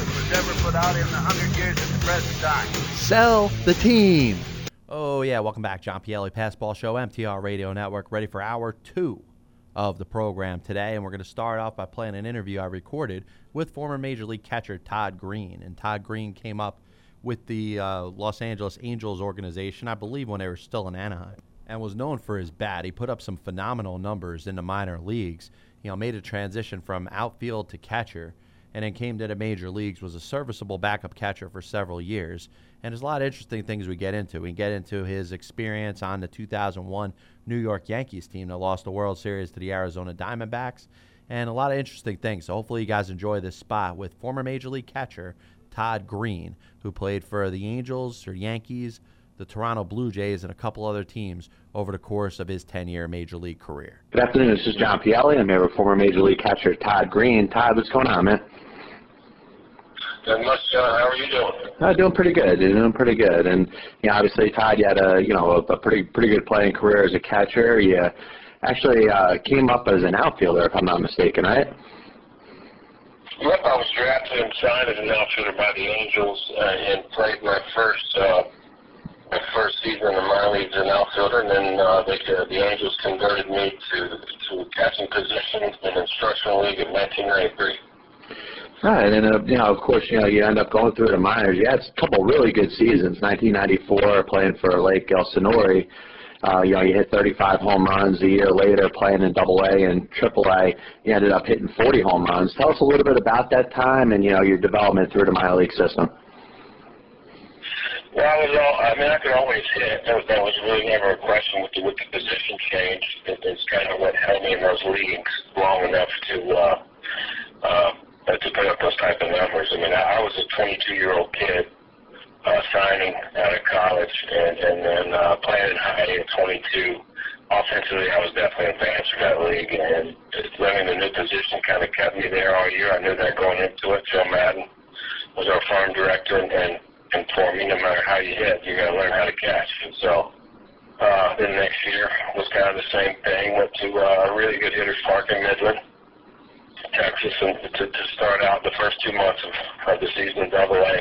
was ever put out in the hundred years at the present time. Sell the team. Oh, yeah, welcome back. John Pielli, Passball Show, MTR Radio Network, ready for hour two of the program today. And we're going to start off by playing an interview I recorded with former Major League catcher Todd Green. And Todd Green came up with the uh, Los Angeles Angels organization, I believe, when they were still in Anaheim, and was known for his bat. He put up some phenomenal numbers in the minor leagues. You know, made a transition from outfield to catcher and then came to the major leagues, was a serviceable backup catcher for several years. And there's a lot of interesting things we get into. We get into his experience on the 2001 New York Yankees team that lost the World Series to the Arizona Diamondbacks, and a lot of interesting things. So hopefully you guys enjoy this spot with former Major League catcher Todd Green, who played for the Angels or Yankees, the Toronto Blue Jays, and a couple other teams over the course of his 10-year Major League career. Good afternoon. This is John Pielli. I'm here with former Major League catcher Todd Green. Todd, what's going on, man? Not much, John. How are you doing? Uh, doing pretty good. Doing pretty good. And you know, obviously, Todd, you had a you know a, a pretty pretty good playing career as a catcher. You actually uh, came up as an outfielder, if I'm not mistaken, right? Yep, I was drafted and signed as an outfielder by the Angels uh, and played my first uh, my first season in the minor leagues an outfielder, and then uh, they, uh, the Angels converted me to to catching position in instructional league in 1993. Right, and uh, you know, of course, you know, you end up going through the minors. You had a couple really good seasons. 1994, playing for Lake Elsinore. Uh, you know, you hit 35 home runs. A year later, playing in Double A and Triple A, you ended up hitting 40 home runs. Tell us a little bit about that time and you know your development through the minor league system. Well, I was all, I mean, I could always hit. That was, was really never a question with the, with the position change. It's kind of what held me in those leagues long enough to, uh, uh, to put up those type of numbers. I mean, I, I was a 22-year-old kid, uh, signing out of college and, and then, uh, playing in high at 22. Offensively, I was definitely advanced for that league and learning the new position kind of kept me there all year. I knew that going into it. Joe Maddon was our farm director and, and and me, no matter how you hit, you got to learn how to catch. And so, uh, then next year was kind of the same thing. Went to uh, a really good hitters park in Midland, Texas, and to, to start out the first two months of, of the season in Double A,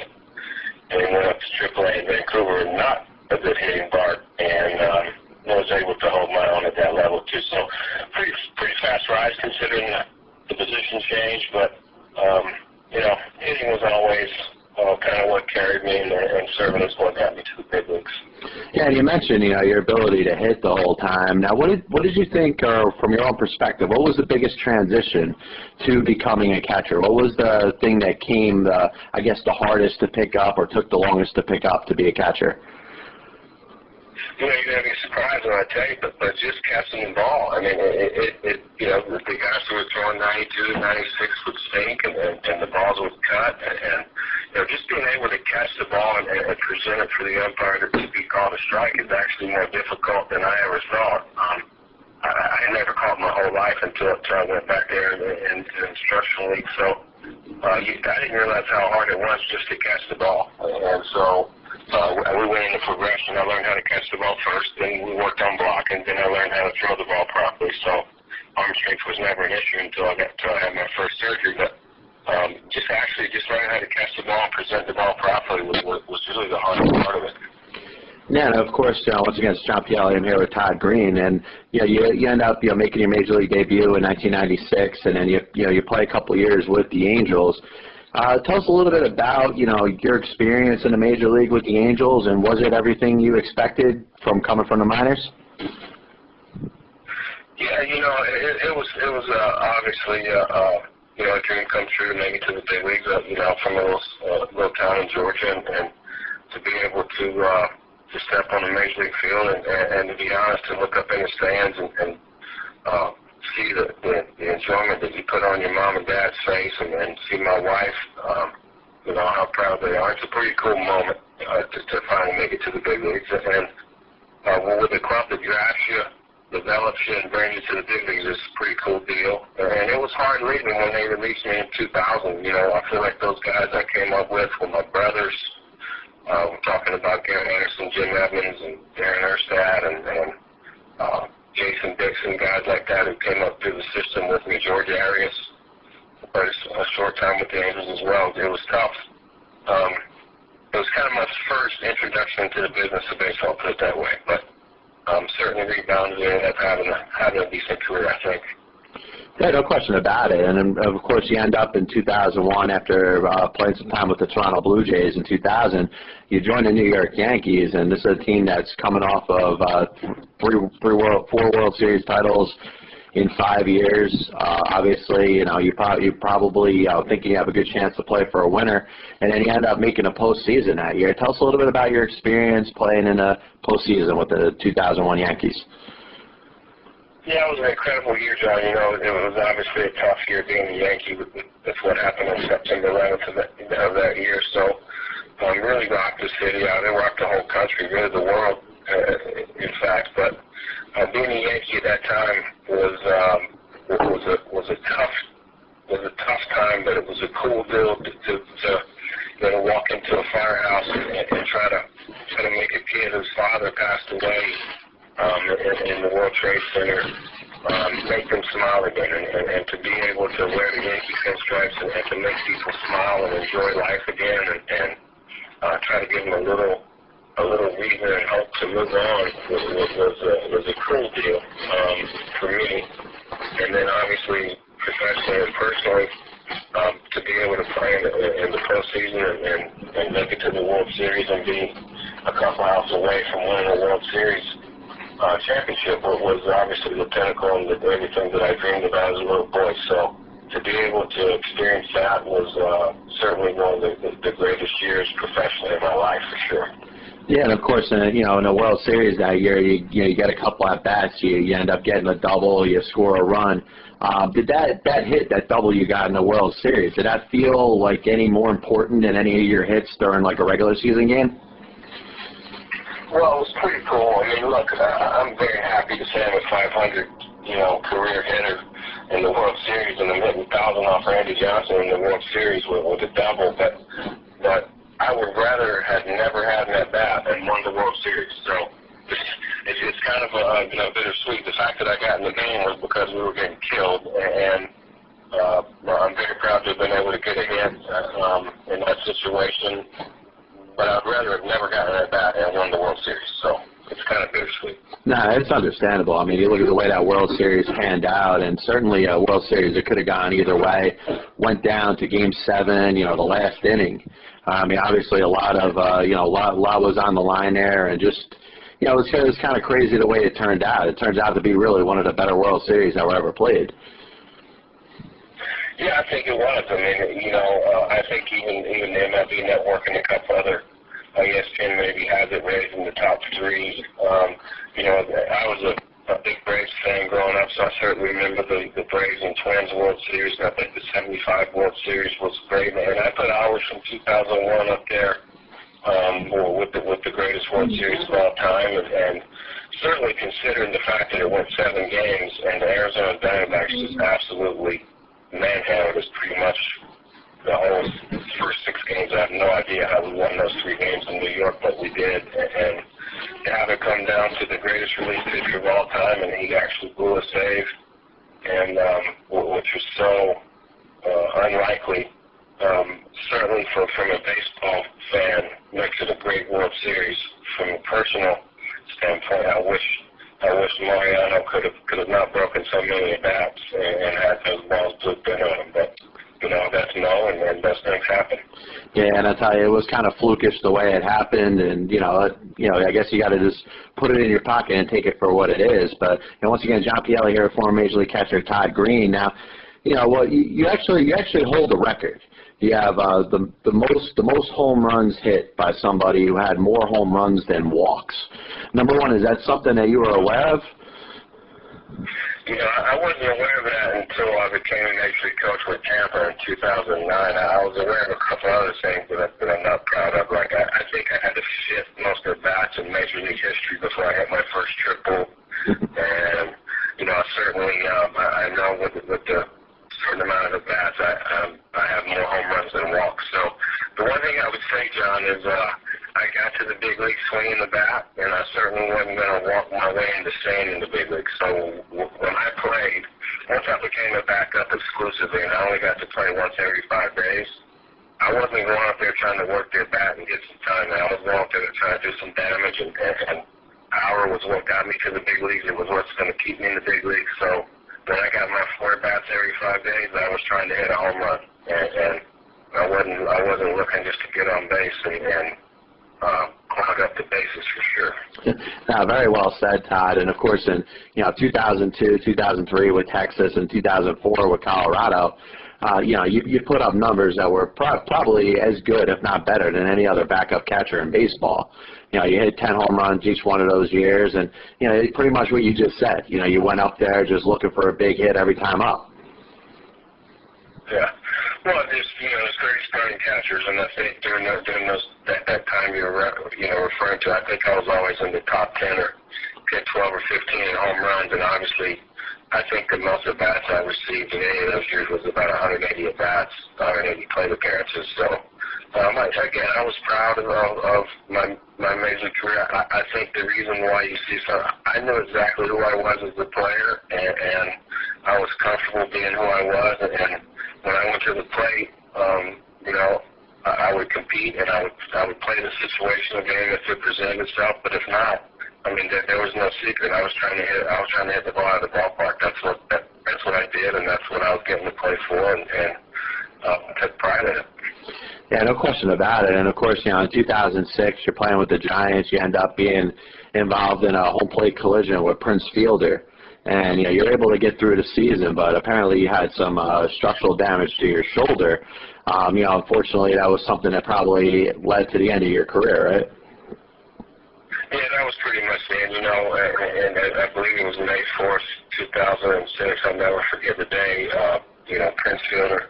and went up to Triple A in Vancouver, not a good hitting park, and um, was able to hold my own at that level too. So, pretty pretty fast rise considering the, the position change, but um, you know, hitting was always uh, kind of what carried me, and, and serving is what got me to the big leagues. Yeah, and you mentioned you know your ability to hit the whole time. Now, what did what did you think, or from your own perspective, what was the biggest transition to becoming a catcher? What was the thing that came, the, I guess, the hardest to pick up, or took the longest to pick up to be a catcher? You know, you're gonna be surprised when I tell you, but but just catching the ball. I mean, it, it, it you know, the guys who were throwing 92, 96 would stink, and and, and the balls would cut, and, and know, just being able to catch the ball and, and present it for the umpire to be called a strike is actually more difficult than I ever thought. Um, I, I never caught my whole life until, until I went back there in, in, in instructional league. So uh, you, I didn't realize how hard it was just to catch the ball. And so uh, we went into progression. I learned how to catch the ball first, then we worked on blocking, then I learned how to throw the ball properly. So arm strength was never an issue until I got until I had my first surgery. But um, just actually just learning how to catch the ball and present the ball properly was, was, really the hardest part of it. Yeah, and of course, uh, once again, it's John Pielli. I'm here with Todd Green, and you know, you, you end up you know making your major league debut in 1996, and then you you know you play a couple years with the Angels. Uh, tell us a little bit about you know your experience in the major league with the Angels, and was it everything you expected from coming from the minors? Yeah, you know, it, it was it was uh, obviously uh, uh, you know a dream come true to make it to the big leagues. Uh, you know, from a little uh, little town in Georgia, and, and to be able to uh, to step on the major league field and, and, and to be honest, to look up in the stands and, and uh, see the, the the enjoyment that you put on your mom and dad's face, and, and see my wife, um, you know how proud they are. It's a pretty cool moment uh, to, to finally make it to the big leagues, and uh, well, with the club that drafts you, develops you, and brings you to the big leagues, it's a pretty cool deal. And it was hard leaving when they released me in 2000. You know, I feel like those guys I came up with were my brothers. Uh, we're talking about Garrett Anderson, Jim Edmonds, and Darren Erstad, and, and uh, Jason Dickson, guys like that who came up through the system with me. George Arias, but a short time with the Angels as well. It was tough. Um, it was kind of my first introduction to the business of baseball, put it that way. But um, certainly rebounded and ended up having a, having a decent career, I think. Yeah, no question about it. And um, of course, you end up in 2001 after uh, playing some time with the Toronto Blue Jays in 2000. You join the New York Yankees, and this is a team that's coming off of uh, three, three world, four World Series titles in five years. Uh, obviously, you know you, pro- you probably uh, think you have a good chance to play for a winner, and then you end up making a postseason that year. Tell us a little bit about your experience playing in a postseason with the 2001 Yankees. Yeah, it was an incredible year, John. You know, it was obviously a tough year being a Yankee. With, with, what happened on September 11th of that, of that year. So, um, really rocked the city out. It rocked the whole country, really the world, uh, in fact. But uh, being a Yankee at that time was um, was a was a tough was a tough time, but it was a cool deal to, to, to you know walk into a firehouse and, and try to try to make a kid whose father passed away um, in, in the World Trade Center, um, make them smile again, and, and, and to be able to wear the Yankee pinstripes and, and to make people smile and enjoy life again, and, and uh, try to give them a little a little reason and hope to move on was, was, was, a, was a cool deal um, for me. And then obviously professionally and personally, um, to be able to play in the, in the postseason and, and, and make it to the World Series and be a couple hours away from winning a World Series uh, championship was obviously the pinnacle and the, everything that I dreamed about as a little boy. So to be able to experience that was uh, certainly one of the, the, the greatest years professionally in my life for sure. Yeah, and of course, in a, you know, in a World Series that year, you you, know, you get a couple at bats, you you end up getting a double, you score a run. Um, did that that hit that double you got in the World Series? Did that feel like any more important than any of your hits during like a regular season game? Well, it was pretty cool. I mean, look, I'm very happy to say I'm a 500, you know, career hitter in the World Series, and I'm hitting thousand off Randy Johnson in the World Series with, with a double. But, but I would rather have never had an at bat and won the World Series. So it's, it's kind of a you know bittersweet. The fact that I got in the game was because we were getting killed, and uh, I'm very proud to have been able to get a hit um, in that situation but I'd rather have never gotten that bat and won the World Series. So it's kind of bittersweet. No, it's understandable. I mean, you look at the way that World Series panned out, and certainly a World Series it could have gone either way. Went down to Game Seven, you know, the last inning. I mean, obviously a lot of uh, you know, a lot, a lot was on the line there, and just you know, it was, it was kind of crazy the way it turned out. It turns out to be really one of the better World Series that were ever played. Yeah, I think it was. I mean, you know, uh, I think even even the MLB Network and a couple other uh, ESPN maybe has it raised in the top three. Um, you know, I was a, a big Braves fan growing up, so I certainly remember the, the Braves and Twins World Series, and I think the 75 World Series was great. And I put hours from 2001 up there um, with, the, with the greatest World Series of all time, and, and certainly considering the fact that it went seven games, and the Arizona Diamondbacks just absolutely manhandled us pretty much the whole first six games. I have no idea how we won those three games in New York, but we did. And to have it come down to the greatest relief pitcher of all time, and he actually blew a save, and um, which was so uh, unlikely. Um, certainly, for, from a baseball fan, makes it a great World Series. From a personal standpoint, I wish I wish Mariano could have could have not broken so many bats and, and had those balls looped in on him, but you know, that's no, and, and those things happen. Yeah, and I tell you, it was kind of flukish the way it happened, and you know, you know, I guess you got to just put it in your pocket and take it for what it is. But you know, once again, John Pielli here, former Major League catcher Todd Green. Now, you know, well, you, you actually you actually hold the record. You have uh, the the most the most home runs hit by somebody who had more home runs than walks. Number one, is that something that you were aware of? You know, I wasn't aware of that until I became a major league coach with Tampa in 2009. I was aware of a couple other things that, I'm not proud of. Like I, I think I had to shift most of the bats in major league history before I hit my first triple. and you know, certainly um, I, I know with, with the certain amount of bats, I, um, I have more home runs than walks. So the one thing I would say, John, is uh, I got to the big league swinging the bat, and I certainly wasn't going to walk my way into staying in the big league. So when I played, once I became a backup exclusively, and I only got to play once every five days, I wasn't going up there trying to work their bat and get some time. I was going up there to try to do some damage, and, and, power was what got me to the big leagues. It was what's going to keep me in the big leagues. So when I got my four bats every five days, I was trying to hit a home run, and, and I wasn't I wasn't looking just to get on base and, and uh, the bases for sure. no, very well said, Todd. And of course, in you know 2002, 2003 with Texas, and 2004 with Colorado, uh, you know you, you put up numbers that were pro- probably as good, if not better, than any other backup catcher in baseball. You know, you hit 10 home runs each one of those years, and you know pretty much what you just said. You know, you went up there just looking for a big hit every time up. Yeah. Well, there's you know there's 30 starting catchers, and I think during those during those that, that time you're you know referring to, I think I was always in the top 10 or get 12 or 15 in home runs, and obviously I think the most at bats I received in any of those years was about 180 at bats, 180 plate appearances. So um, I, again, I was proud of, of my my major career. I, I think the reason why you see some, I knew exactly who I was as a player, and, and I was comfortable being who I was, and, and when I went to the plate, um, you know, I, I would compete and I would I would play the situational game if it presented itself. But if not, I mean, there, there was no secret. I was trying to hit. I was trying to hit the ball out of the ballpark. That's what that, that's what I did, and that's what I was getting to play for, and, and uh, took pride in it. Yeah, no question about it. And of course, you know, in 2006, you're playing with the Giants. You end up being involved in a home plate collision with Prince Fielder and you know you're able to get through the season, but apparently you had some uh, structural damage to your shoulder. Um, you know, unfortunately, that was something that probably led to the end of your career, right? Yeah, that was pretty much end. You know, and, and I believe it was May 4th, 2006. I'll never forget the day. Uh, you know, Prince Fielder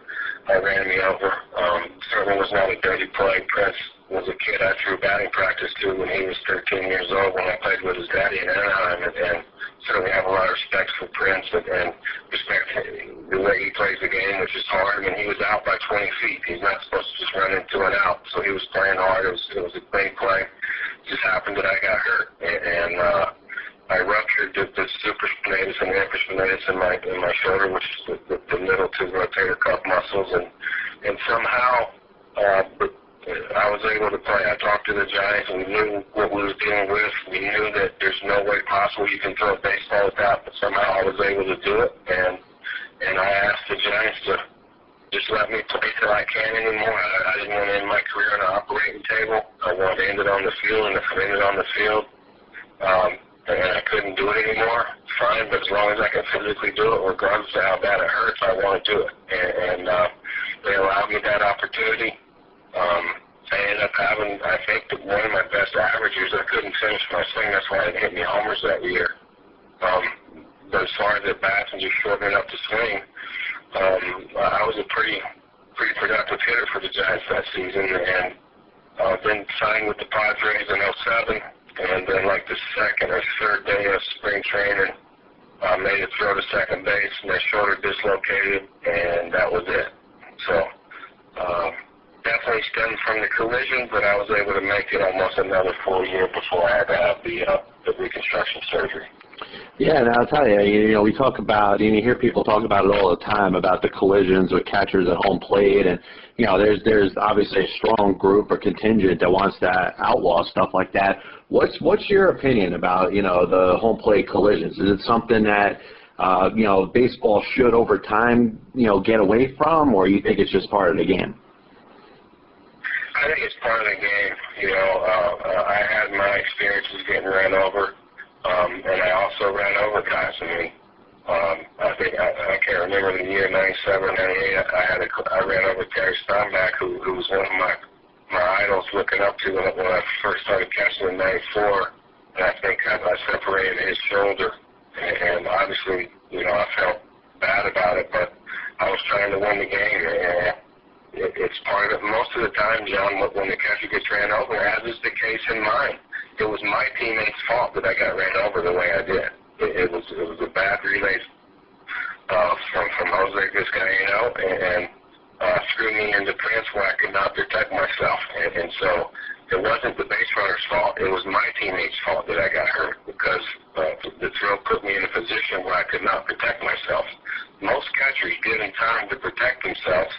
uh, ran me over. Um, certainly was not a dirty play. Prince was a kid I threw batting practice to when he was 13 years old when I played with his daddy in Anaheim, and, and certainly have a lot of respect for Prince and, and respect the way he plays the game, which is hard. I mean, he was out by 20 feet. He's not supposed to just run into an out, so he was playing hard. It was, it was a great play. It just happened that I got hurt, and, and uh, I ruptured the, the supraspinatus and the infraspinatus in my in my shoulder, which is the, the, the middle two rotator cuff muscles, and and somehow. Uh, but I was able to play. I talked to the Giants and we knew what we were dealing with. We knew that there's no way possible you can throw a baseball with that, but somehow I was able to do it. And and I asked the Giants to just let me play till I can't anymore. I, I didn't want to end my career on an operating table. I wanted to end it on the field, and if I ended on the field, um, and I couldn't do it anymore, fine. But as long as I can physically do it, regardless of how bad it hurts, I want to do it. And, and uh, they allowed me that opportunity. Um, I ended up having, I think, one of my best averages. I couldn't finish my swing. That's why I didn't hit any homers that year. Um, but as far as the bats and just shortening up the swing, um, I was a pretty, pretty productive hitter for the Giants that season, and uh, then signed with the Padres in 07, and then like the second or third day of spring training, uh, made a throw to second base, and my shoulder dislocated, and that was it. So uh, definitely stemmed from the collision, but I was able to make it almost another full year before I had to have the, uh, the reconstruction surgery. Yeah, and I'll tell you, you know, we talk about, and you hear people talk about it all the time about the collisions with catchers at home plate, and you know, there's there's obviously a strong group or contingent that wants to outlaw stuff like that. What's what's your opinion about you know the home plate collisions? Is it something that uh, you know baseball should over time you know get away from, or you think it's just part of the game? I think it's part of the game. You know, uh, uh, I had my experiences getting ran over. Um, and I also ran over guys. I mean, um, I think I, I can't remember the year '97, '98. I had a, I ran over Terry Steinbach, who, who was one of my my idols, looking up to when, when I first started catching in '94. And I think I, I separated his shoulder, and, and obviously, you know, I felt bad about it, but I was trying to win the game. And it, it's part of most of the time, John, when the catcher gets ran over, as is the case in mine it was my teammates' fault that I got ran over the way I did. It, it was it was a bad relay uh, from from Jose Vizcaino and uh, threw me into trance where I could not protect myself, and, and so it wasn't the base runner's fault. It was my teammates' fault that I got hurt because uh, the throw put me in a position where I could not protect myself. Most catchers, given time to protect themselves,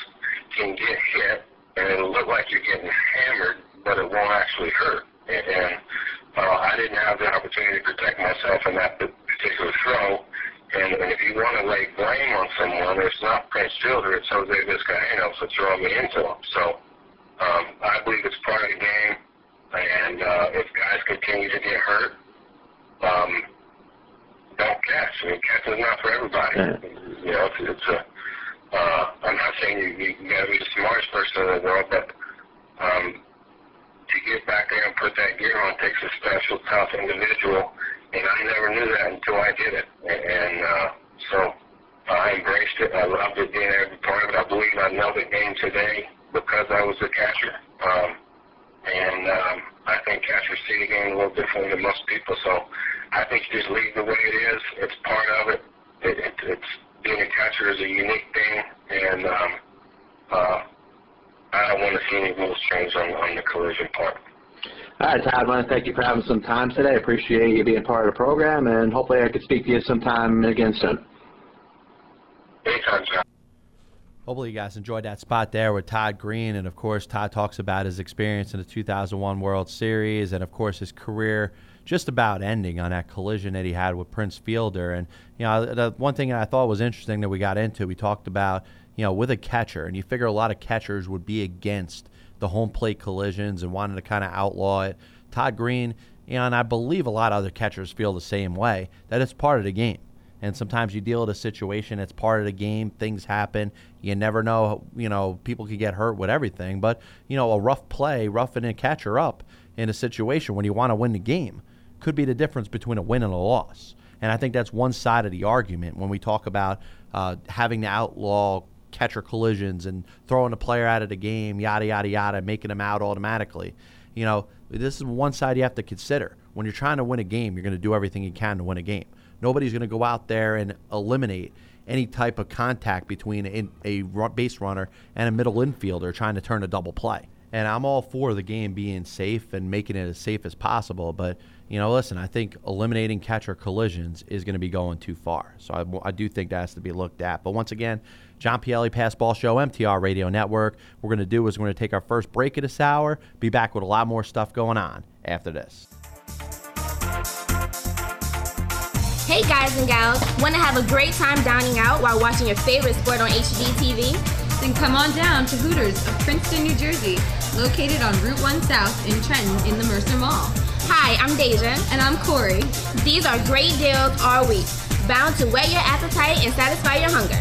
can get hit, and it'll look like you're getting hammered, but it won't actually hurt. And, and uh, I didn't have the opportunity to protect myself in that particular throw. And, and if you want to lay blame on someone, it's not Prince Fielder, it's Jose Vizcaino for throwing me into him. So um, I believe it's part of the game. And uh, if guys continue to get hurt, um, don't catch. I mean, catching is not for everybody. You know, it's, it's a. Uh, I'm not saying you, you got to be the smartest person in the world, but um, to get back there and put that gear on takes a special, tough individual, and I never knew that until I did it. And uh, so I embraced it. I loved it being every part of it. I believe I know the game today because I was a catcher. Um, and um, I think catchers see the game a little differently than most people. So I think you just leave the way it is. It's part of it. it, it it's being a catcher is a unique thing, and um, uh, I don't want to see any rules change on, on the collision part. All right, Todd, I want to thank you for having some time today. I appreciate you being part of the program, and hopefully I could speak to you sometime again soon. Anytime, John. Hopefully, you guys enjoyed that spot there with Todd Green. And of course, Todd talks about his experience in the 2001 World Series and, of course, his career just about ending on that collision that he had with Prince Fielder. And, you know, the one thing that I thought was interesting that we got into, we talked about you know, with a catcher, and you figure a lot of catchers would be against the home plate collisions and wanted to kind of outlaw it. Todd Green, you know, and I believe a lot of other catchers feel the same way that it's part of the game. And sometimes you deal with a situation, it's part of the game, things happen. You never know, you know, people could get hurt with everything. But, you know, a rough play, roughing a catcher up in a situation when you want to win the game could be the difference between a win and a loss. And I think that's one side of the argument when we talk about uh, having to outlaw catcher collisions and throwing a player out of the game, yada, yada, yada, making them out automatically. You know, this is one side you have to consider. When you're trying to win a game, you're going to do everything you can to win a game. Nobody's going to go out there and eliminate any type of contact between a, a base runner and a middle infielder trying to turn a double play. And I'm all for the game being safe and making it as safe as possible. But, you know, listen, I think eliminating catcher collisions is going to be going too far. So I, I do think that has to be looked at. But once again, John Pielli Passball Show, MTR Radio Network. What we're going to do is we're going to take our first break of this hour, be back with a lot more stuff going on after this. Hey guys and gals, want to have a great time dining out while watching your favorite sport on HDTV? Then come on down to Hooters of Princeton, New Jersey, located on Route 1 South in Trenton in the Mercer Mall. Hi, I'm Deja. And I'm Corey. These are great deals all week, bound to whet your appetite and satisfy your hunger.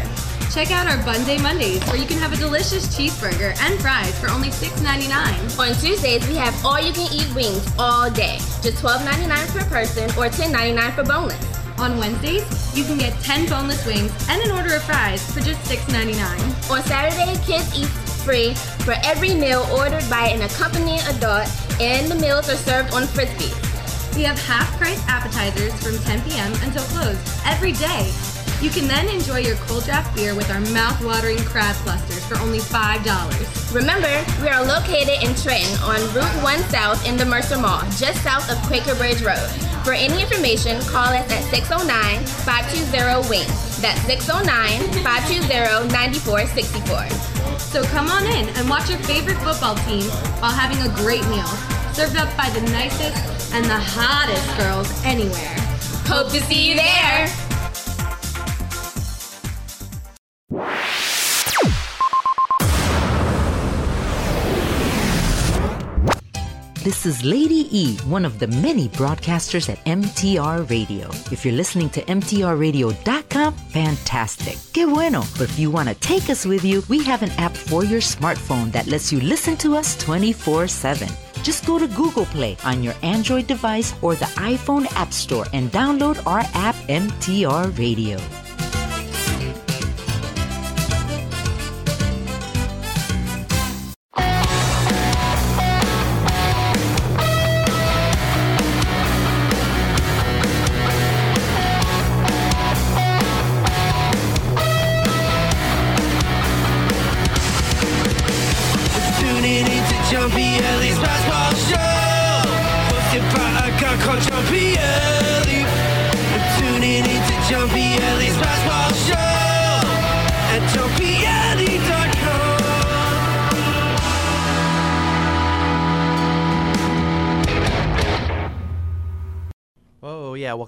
Check out our Bun Day Mondays, where you can have a delicious cheeseburger and fries for only $6.99. On Tuesdays, we have all you can eat wings all day, just $12.99 per person or $10.99 for boneless. On Wednesdays, you can get 10 boneless wings and an order of fries for just $6.99. On Saturday, kids eat free for every meal ordered by an accompanying adult, and the meals are served on frisbees. We have half price appetizers from 10 p.m. until close every day you can then enjoy your cold draft beer with our mouth-watering crab clusters for only $5. Remember, we are located in Trenton on Route 1 South in the Mercer Mall, just south of Quaker Bridge Road. For any information, call us at 609-520-WING. That's 609-520-9464. So come on in and watch your favorite football team while having a great meal, served up by the nicest and the hottest girls anywhere. Hope to see you there. This is Lady E, one of the many broadcasters at MTR Radio. If you're listening to MTRRadio.com, fantastic. Que bueno. But if you want to take us with you, we have an app for your smartphone that lets you listen to us 24 7. Just go to Google Play on your Android device or the iPhone App Store and download our app, MTR Radio.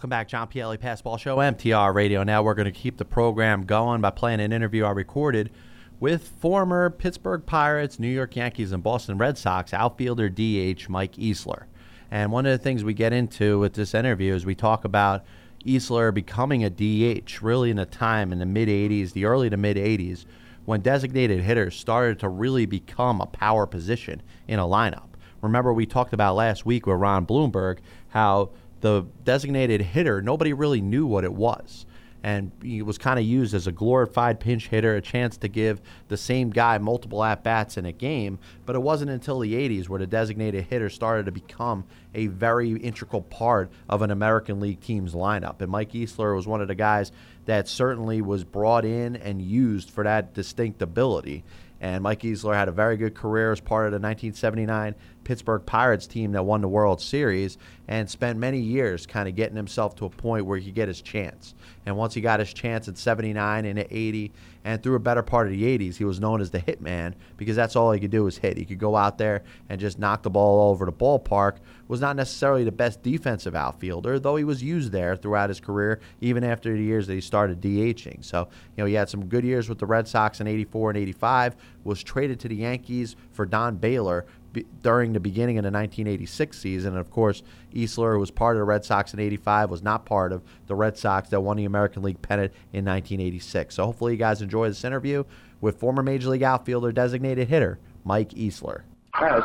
Welcome back, John Pielli Passball Show, MTR Radio. Now we're going to keep the program going by playing an interview I recorded with former Pittsburgh Pirates, New York Yankees, and Boston Red Sox outfielder DH Mike Easler. And one of the things we get into with this interview is we talk about Easler becoming a DH really in a time in the mid 80s, the early to mid 80s, when designated hitters started to really become a power position in a lineup. Remember, we talked about last week with Ron Blomberg how the designated hitter, nobody really knew what it was. And he was kind of used as a glorified pinch hitter, a chance to give the same guy multiple at bats in a game. But it wasn't until the 80s where the designated hitter started to become a very integral part of an American League team's lineup. And Mike Easler was one of the guys that certainly was brought in and used for that distinct ability. And Mike Easler had a very good career as part of the 1979 Pittsburgh Pirates team that won the World Series and spent many years kind of getting himself to a point where he could get his chance. And once he got his chance at 79 and at 80 and through a better part of the 80s, he was known as the hitman because that's all he could do was hit. He could go out there and just knock the ball all over the ballpark. Was not necessarily the best defensive outfielder, though he was used there throughout his career, even after the years that he started DHing. So, you know, he had some good years with the Red Sox in 84 and 85, was traded to the Yankees for Don Baylor be, during the beginning of the 1986 season. And of course, Easler, who was part of the Red Sox in 85, was not part of the Red Sox that won the American League pennant in 1986. So hopefully you guys enjoy this interview with former Major League outfielder designated hitter Mike Easler. Hi,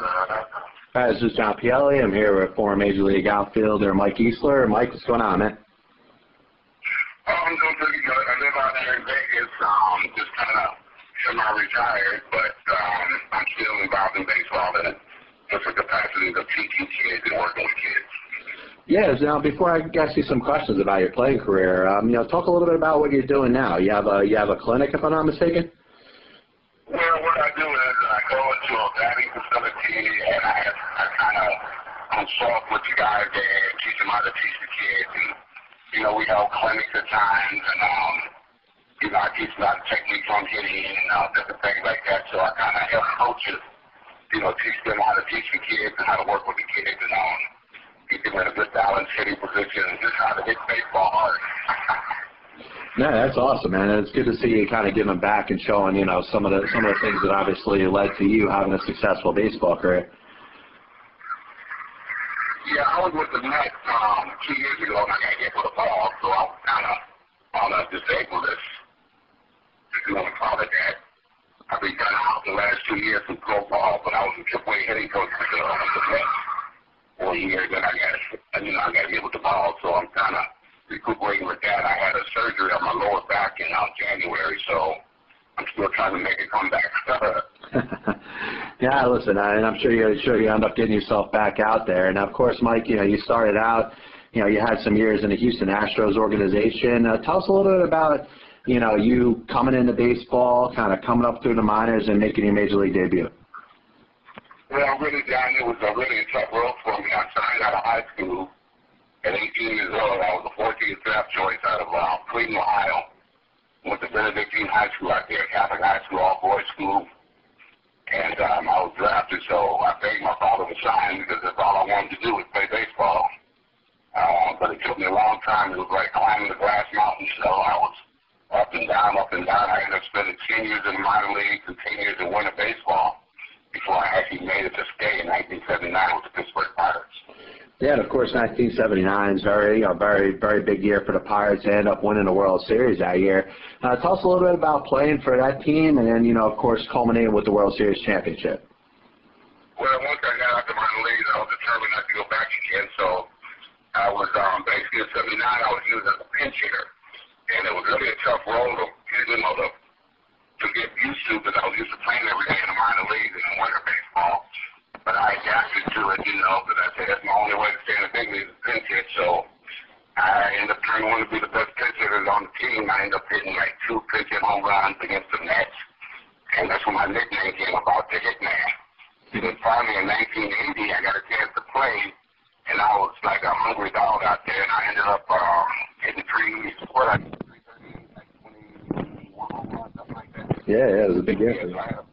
Hi, this is John Pielli. I'm here with former Major League outfielder Mike Easler. Mike, what's going on, man? Oh, I'm doing pretty good. I live out here in Vegas, um, just kind of semi-retired, but um, I'm still involved in baseball in different capacities of teaching kids and working with kids. Yes. Now, before I ask you some questions about your playing career, um, you know, talk a little bit about what you're doing now. You have a you have a clinic, if I'm not mistaken. Well, what I do is I go into a batting facility and I, I kind of consult with the guys there, teach them how to teach the kids, and you know, we have clinics at times, and um, you know, I teach them how to techniques on hitting and uh, different things like that. So I kind of help coaches, you know, teach them how to teach the kids and how to work with the kids and um, get them in a good balanced hitting position and just how to hit baseball hard. No, that's awesome, man. It's good to see you kind of giving back and showing, you know, some of the some of the things that obviously led to you having a successful baseball career. Yeah, I was with the Mets um, two years ago, and I got hit with a ball, so I was kind of on a disabled list, you want to call it that. I've been kind of out the last two years from pro ball, but I was a triple-A hitting coach for the, the Mets for years, and I got, you know, I got hit with the ball, so I'm kind of recuperating with that. I had a surgery on my lower back in uh, January, so I'm still trying to make it come back. yeah, listen, I, and I'm sure you sure you end up getting yourself back out there. And of course, Mike, you know, you started out, you know, you had some years in the Houston Astros organization. Uh, tell us a little bit about, you know, you coming into baseball, kind of coming up through the minors and making your major league debut. Well, really, John, it was a really tough road for me. I signed out of high school at 18 years old. I was the 14th draft choice out of uh, Cleveland, Ohio. Went to Benedictine High School out there, Catholic high school, all boys school. And um, I was drafted, so I begged my father to sign because that's all I wanted to do was play baseball. Uh, but it took me a long time. It was like climbing the grass mountain. So I was up and down, up and down. I ended up spending 10 years in the minor leagues and 10 years in winter baseball before I actually made it to stay in 1979 with the Pittsburgh Pirates. Yeah, and of course, 1979 is very, a very, very big year for the Pirates. They end up winning the World Series that year. Uh, tell us a little bit about playing for that team, and then, you know, of course, culminating with the World Series championship. Well, once I got out to minor leagues, I was determined not to go back again. So I was um, basically in '79. I was used as a pinch hitter, and it was really a tough role to, you know, to, to get used to because I was used to playing every day in the minor leagues in winter baseball. But I adapted to it, you know, because I said that's my only way to stay in the big leagues is pinch hit. So I ended up turning one to be the best pinch hitters on the team. I ended up hitting like two pinch hit home runs against the Nets, and that's when my nickname came about, the Hitman. And then finally in 1980, I got a chance to play, and I was like a hungry dog out there, and I ended up um, hitting three, what I Yeah, yeah, it was a big year. yeah, I a,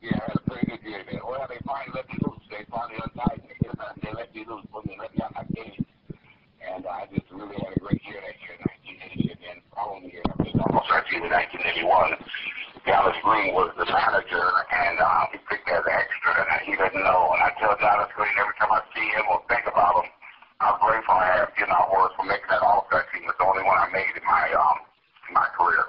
yeah, I had a pretty good year there. Well, they finally let me loose. They finally untied me. They let me loose, put me, let me out my cage. And I just really had a great year that year, 1980. And then following year, I was almost 13 in 1981. Dallas Green was the manager, and uh, he picked as an extra, and he didn't know. And I tell Dallas Green every time I see him or think about him, how grateful I am, you know, was for making that All-Star team. It's the only one I made in my um in my career.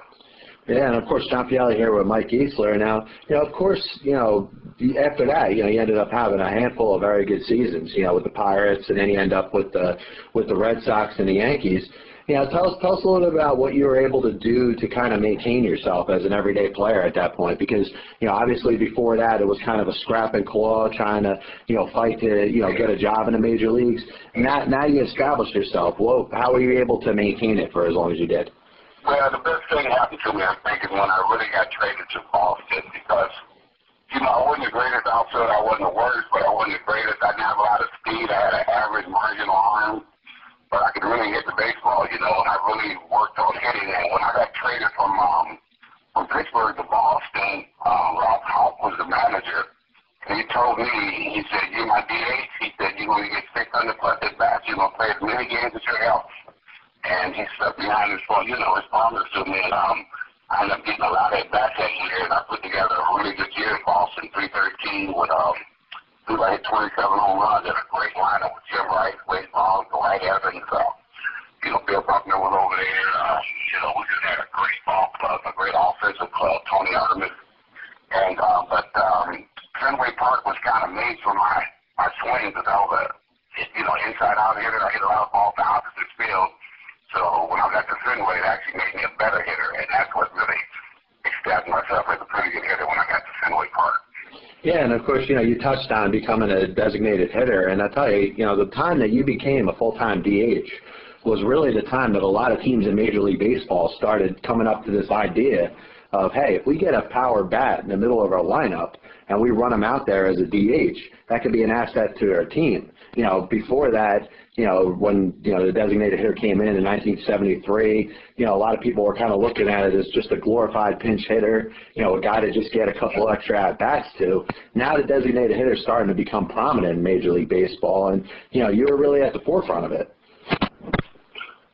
Yeah, and of course, John Pielli here with Mike Easler. Now, you know, of course, you know, after that, you know, he ended up having a handful of very good seasons, you know, with the Pirates, and then he ended up with the with the Red Sox and the Yankees. You know, tell us tell us a little bit about what you were able to do to kind of maintain yourself as an everyday player at that point, because you know, obviously before that, it was kind of a scrap and claw, trying to you know fight to you know get a job in the major leagues. Now, now you established yourself. Well, how were you able to maintain it for as long as you did? Well, the best thing happened to me, I think, is when I really got traded to Boston because, you know, I wasn't the greatest outfielder, I wasn't the worst, but I wasn't the greatest. I didn't have a lot of speed. I had an average marginal arm, but I could really hit the baseball, you know, and I really worked on hitting. And when I got traded from um, from Pittsburgh to Boston, um, Ralph Houk was the manager. And he told me, he said, you're my DH. He said, you're going to get 600 plus at bats. You're going to play as many games as you're healthy and he stepped behind his phone, you know, his promise to me, and um, I ended up getting a lot of at-bats that year, and I put together a really good year in Boston, 313 with, um, I hit 27 home runs and a great lineup with Jim Rice, Wade Long, Dwight Evans, uh, you know, Bill Buckner was over there, uh, you know, we just had a great ball club, a great offensive club, Tony Utterman, and, uh, but, um, Fenway Park was kind of made for my, my swing, because I was a, you know, inside-out hitter, I hit a lot of balls to opposite field, so when I got to Fenway, it actually made me a better hitter, and that's what really established myself as a pretty good hitter when I got to Fenway Park. Yeah, and of course, you know, you touched on becoming a designated hitter, and I tell you, you know, the time that you became a full-time DH was really the time that a lot of teams in Major League Baseball started coming up to this idea of, hey, if we get a power bat in the middle of our lineup and we run them out there as a DH, that could be an asset to our team. You know, before that, you know, when, you know, the designated hitter came in in 1973, you know, a lot of people were kind of looking at it as just a glorified pinch hitter, you know, a guy to just get a couple extra at-bats to. Now the designated hitter is starting to become prominent in Major League Baseball, and, you know, you were really at the forefront of it.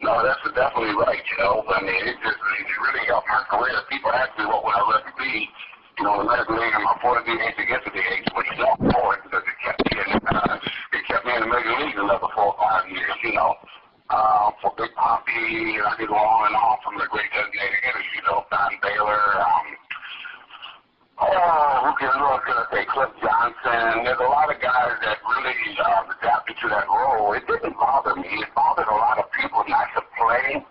No, that's definitely right, you know. I mean, it just it really helped my career. People ask me what would I rather be, you know, the league and my 40 DH against DH, which is all for it because it kept me in, uh, it kept me in the major leagues another four or five years, you know. Uh, for Big Papi, I could go on and on from the great designated hitters, you know, Don Baylor, um, Oh, who can who else can I say? Cliff Johnson. There's a lot of guys that really uh, adapted to that role. It didn't bother me. It bothered a lot of people not to play,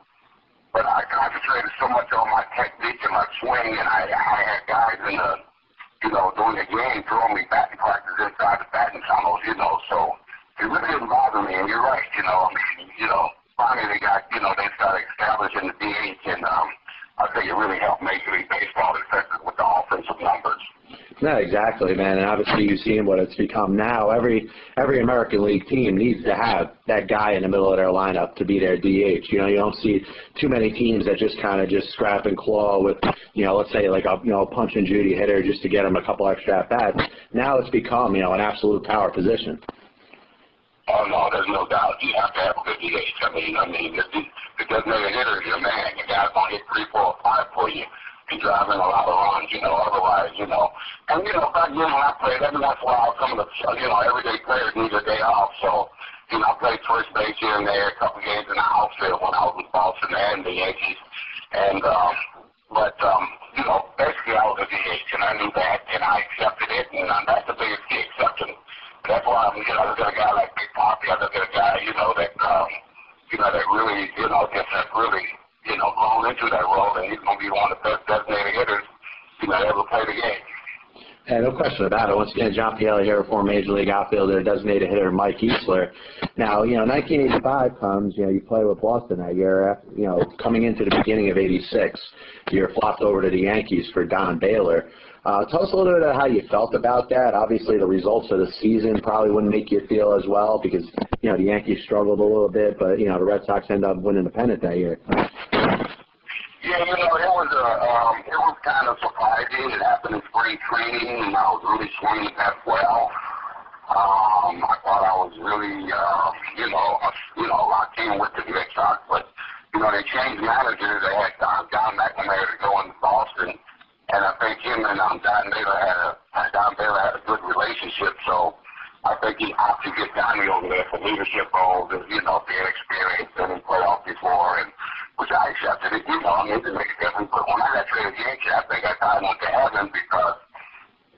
but I concentrated so much on my technique and my swing, and I, I had guys in the, you know, during the game throwing me batting practice inside the batting tunnels, you know. So it really didn't bother me. And you're right, you know. I mean, you know, finally they got, you know, they started establishing the DH, and um, I think it really helped Major League Baseball, especially with the offensive numbers. No, exactly, man. And obviously, you've seen what it's become now. Every every American League team needs to have that guy in the middle of their lineup to be their DH. You know, you don't see too many teams that just kind of just scrap and claw with, you know, let's say like a you know punch and Judy hitter just to get them a couple extra at bats. Now it's become you know an absolute power position. Oh no, there's no doubt. You have to have a good DH. I mean, I mean, the, the designated hitter is your man. The guy's gonna hit three, four, five for you and driving a lot of runs. You know, otherwise, you know. And you know, back then when I played, every once in a while, some of the you know everyday players need a day off. So, you know, I played first base here and there, a couple games in the outfield when I was with Boston and the Yankees. And um, but um, you know, basically I was a DH, and I knew that, and I accepted it, and uh, that's the biggest key acceptance. That's why I'm, you know, look at a guy like Big Papi. I look at a guy, you know, that, um, you know, that really, you know, just that really, you know, grown into that role, and he's going to be one of the best designated hitters, know, ever play the game. Yeah, no question about it. Once again, John Pielli here, former Major League outfielder, designated hitter Mike Easler. Now, you know, 1985 comes, you know, you play with Boston that year, you know, coming into the beginning of 86, you're flopped over to the Yankees for Don Baylor. Uh, tell us a little bit about how you felt about that. Obviously, the results of the season probably wouldn't make you feel as well because, you know, the Yankees struggled a little bit, but, you know, the Red Sox end up winning the pennant that year. Yeah, you know, it was a, um, it was kind of surprising. It happened in spring training, and I was really swinging that well. Um, I thought I was really, uh, you know, uh, you know, locked in with the Red Sox, but you know, they changed managers. They had Don, Don McNamara to go in Boston, and I think him and um, Don Baylor had a Don Baylor had a good relationship. So I think he opted to get Donnie over there for leadership roles, and you know, being experienced and in playoff before, and which I accepted it. You know, I mean, it didn't make a difference. But when I got traded to the Yankees, I think I thought I went to heaven because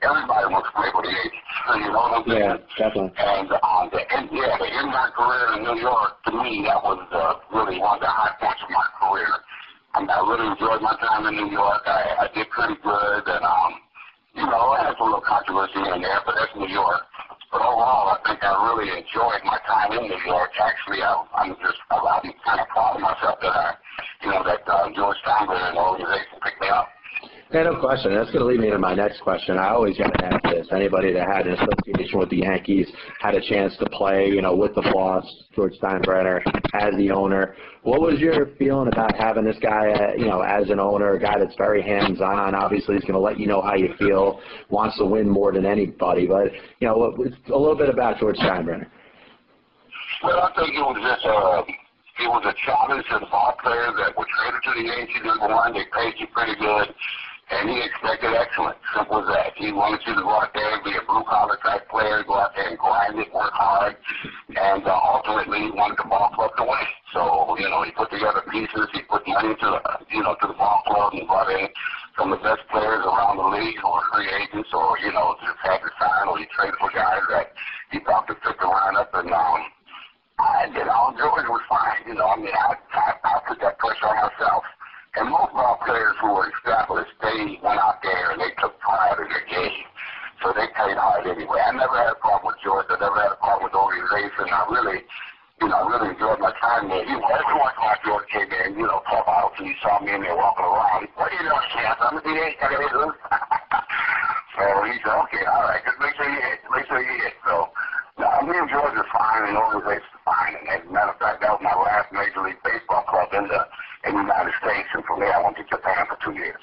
everybody wants to play for the Yankees. You know what I'm saying? Yeah, definitely. And um, the end, yeah, the end of my career in New York, to me, that was uh, really one of the high points of my career. I, mean, I really enjoyed my time in New York. I, I did pretty good, and um, you know, I had some little controversy in there, but that's New York. But overall, I think I really enjoyed my time in New York. Actually, I, I'm just, I'm kind of proud of myself that I, you know, that uh, George Steinbrenner and the organization picked me up. Yeah, no question. That's going to lead me to my next question. I always got to ask this. Anybody that had an association with the Yankees had a chance to play, you know, with the boss, George Steinbrenner, as the owner. What was your feeling about having this guy, uh, you know, as an owner, a guy that's very hands-on? Obviously, he's going to let you know how you feel, wants to win more than anybody. But, you know, a little bit about George Steinbrenner. Well, I think it was just uh, it was a challenge to the ball players that were traded to the Yankees. Number one, they paid you pretty good and he expected excellence. Simple as that. He wanted you to go out there and be a blue collar type player, go out there and grind it, work hard, and uh, ultimately he wanted the ball club to win. So you know he put together pieces. He put money to the you know to the ball club and brought in some of the best players around the league were free agents or you know just had to sign or he traded for guys that he thought could fit the lineup and um. I, you know, George was fine. You know, I mean, I, I, I put that pressure on myself. And most of our players who were established, they went out there and they took pride in their game. So they played hard anyway. I never had a problem with George. I never had a problem with the organization. I really, you know, really enjoyed my time there. You know, every once in a while George came in, you know, out and he saw me in there walking around. What are you doing, champ? I'm the DA. I loose. so he said, okay, all right, just make sure you hit. Make sure you hit. So, no, me and George are fine and the organization's fine. And as a matter of fact, that was my last Major League Baseball club in the in the United States, and from there I went to Japan for two years.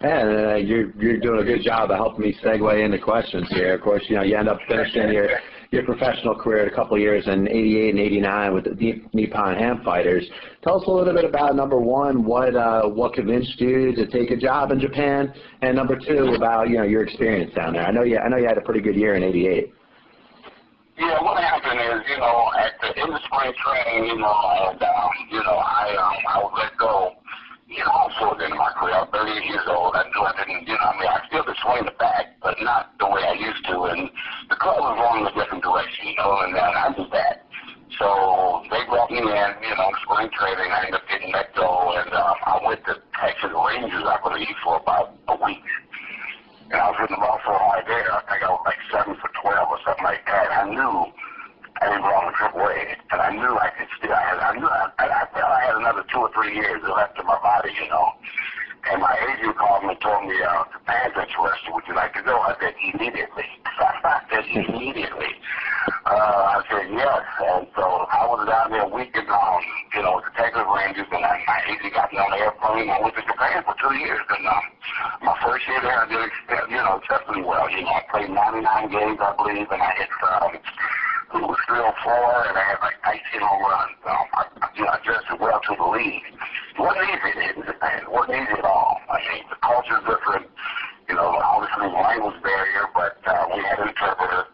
And uh, you're you're doing a good job of helping me segue into questions here. Of course, you know you end up finishing your your professional career at a couple of years in '88 and '89 with the Nippon Ham Fighters. Tell us a little bit about number one, what uh, what convinced you to take a job in Japan, and number two, about you know your experience down there. I know you I know you had a pretty good year in '88. Yeah, what happened is, you know, at the in the spring training, you know, and um, you know, I um I was let go. You know, I was towards the end of my career. I was 38 years old. I knew I didn't, you know, I mean, I still could swing the bat, but not the way I used to. And the club was going in a different direction, you know, and, and I knew that. So they brought me in, you know, spring training. I ended up getting let go, and um, I went to Texas Rangers, I believe, for about a week and I was hitting the ball so hard there. I think I was like seven for twelve or something like that. I knew I didn't belong to Triple A, and I knew I could still. I, had, I knew I, I, I felt I had another two or three years left in my body, you know. And my agent called me and told me uh, the band's interested. Would you like to go? I said immediately. I said immediately. Uh, I said yes. And so I was down there a week and um, you know, with the Texas Rangers, and I, my agent got me on the airplane. I went to Japan for two years, and um, my first year there, I did ex- you know exceptionally well. You know, I played 99 games, I believe, and I hit um, it was three or four, and I had like 19 home runs. Um, I, you know, I adjusted well to the league. It wasn't easy in Japan. It wasn't easy at all. I mean, the culture's different. You know, obviously the language barrier, but uh, we had an interpreter,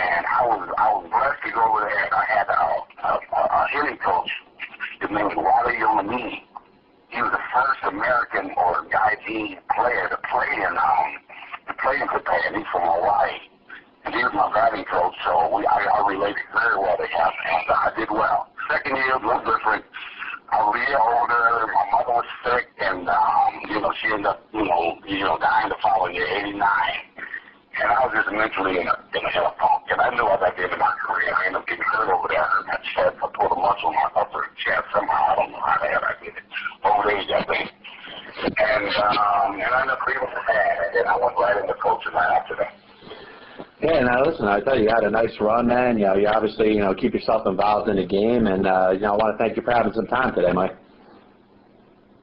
and I was I was blessed to go over there. I had a, a, a hitting coach. His name was Wally Yonamine. He was the first American or guy D player to play in um, to play in Japan. He's from Hawaii and he was my batting coach, so we I, I related very well to him, and uh, I did well. Second year was a little different. I was a year older. My mother was sick, and um, you know she ended up, you know, you know, dying the following year, '89. And I was just mentally in a in a hell funk, and I knew I was at the end of my career. I ended up getting hurt over there. I hurt my chest. In my upper chest somehow. I don't know how the hell I did it. Old age, I think. And um, and I ended up leaving band, and I went right into coaching right after that. Yeah, now listen, I tell you, you had a nice run, man. You know, you obviously, you know, keep yourself involved in the game, and uh, you know, I want to thank you for having some time today, Mike.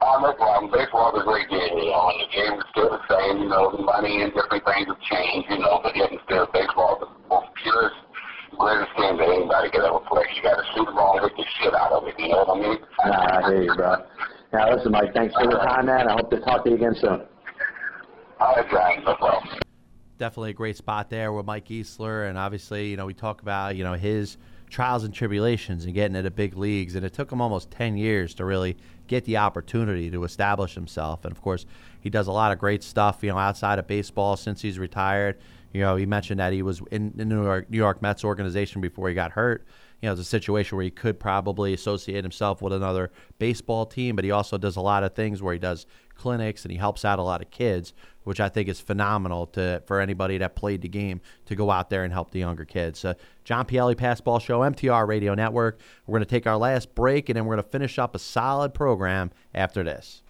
Oh, no problem. Baseball is a great game, you know, and the game is still the same. You know, the money and different things have changed, you know, but yet and still, baseball is the most purest, greatest game that anybody could ever play. You got to shoot the ball and hit the shit out of it. You know what I mean? Nah, I hear you, bro. Now listen, Mike, thanks for the time, man. I hope to talk to you again soon. All right, John. No problem. definitely a great spot there with Mike Easler, and obviously, you know, we talk about you know his trials and tribulations and getting into big leagues, and it took him almost ten years to really get the opportunity to establish himself. And of course, he does a lot of great stuff, you know, outside of baseball since he's retired. You know, he mentioned that he was in the New York, New York Mets organization before he got hurt. You know, it's a situation where he could probably associate himself with another baseball team, but he also does a lot of things where he does clinics and he helps out a lot of kids, which I think is phenomenal to for anybody that played the game to go out there and help the younger kids. Uh, John Pielli Passball Show, MTR Radio Network. We're going to take our last break and then we're going to finish up a solid program after this.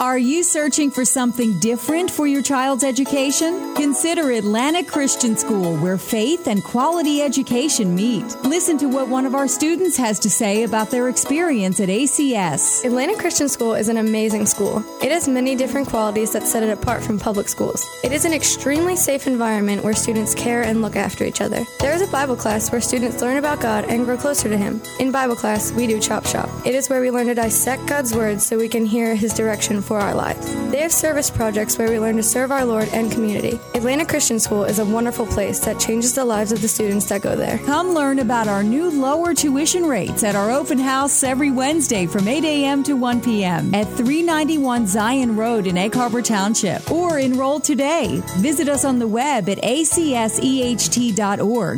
Are you searching for something different for your child's education? Consider Atlantic Christian School, where faith and quality education meet. Listen to what one of our students has to say about their experience at ACS. Atlantic Christian School is an amazing school. It has many different qualities that set it apart from public schools. It is an extremely safe environment where students care and look after each other. There is a Bible class where students learn about God and grow closer to Him. In Bible class, we do Chop Shop. It is where we learn to dissect God's Word so we can hear His direction for our lives. They have service projects where we learn to serve our Lord and community. Atlantic Christian School is a wonderful place that changes the lives of the students that go there. Come learn about our new lower tuition rates at our open house every Wednesday from 8 a.m. to 1 p.m. at 391 Zion Road in Egg Harbor Township or enroll today. Visit us on the web at acseht.org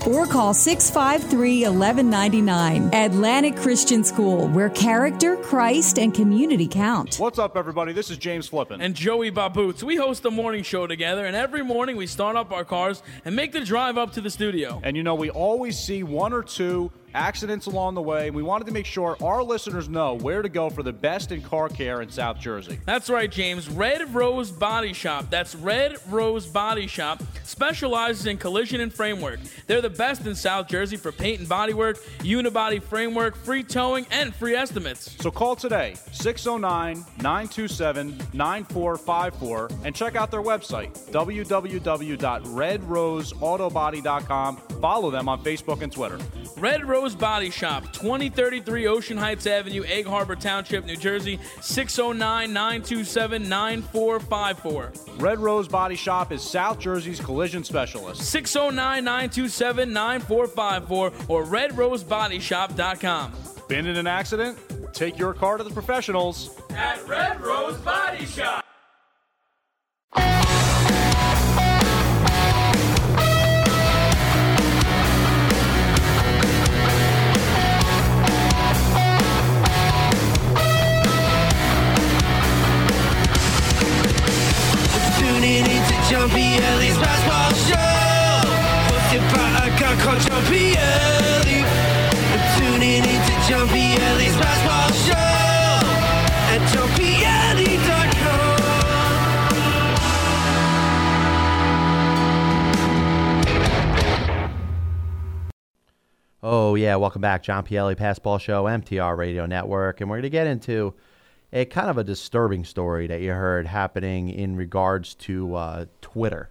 or call 653 1199. Atlantic Christian School, where character, Christ, and community count. What's up, everybody? This is James Flippin. And Joey Baboots. We host the morning show together, and every morning we start up our cars and make the drive up to the studio. And you know, we always see one or two accidents along the way. We wanted to make sure our listeners know where to go for the best in car care in South Jersey. That's right, James. Red Rose Body Shop. That's Red Rose Body Shop. Specializes in collision and framework. They're the best in South Jersey for paint and bodywork, unibody framework, free towing, and free estimates. So call today, 609 927 9454, and check out their website, www.redroseautobody.com. Follow them on Facebook and Twitter. Red Rose Body Shop, 2033 Ocean Heights Avenue, Egg Harbor Township, New Jersey, 609 927 9454. Red Rose Body Shop is South Jersey's collision specialist. 609 927 9454 or redrosebodyshop.com. Been in an accident? Take your car to the professionals at Red Rose Body Shop. Yeah. Welcome back. John Pielli, Passball Show, MTR Radio Network. And we're going to get into a kind of a disturbing story that you heard happening in regards to uh, Twitter.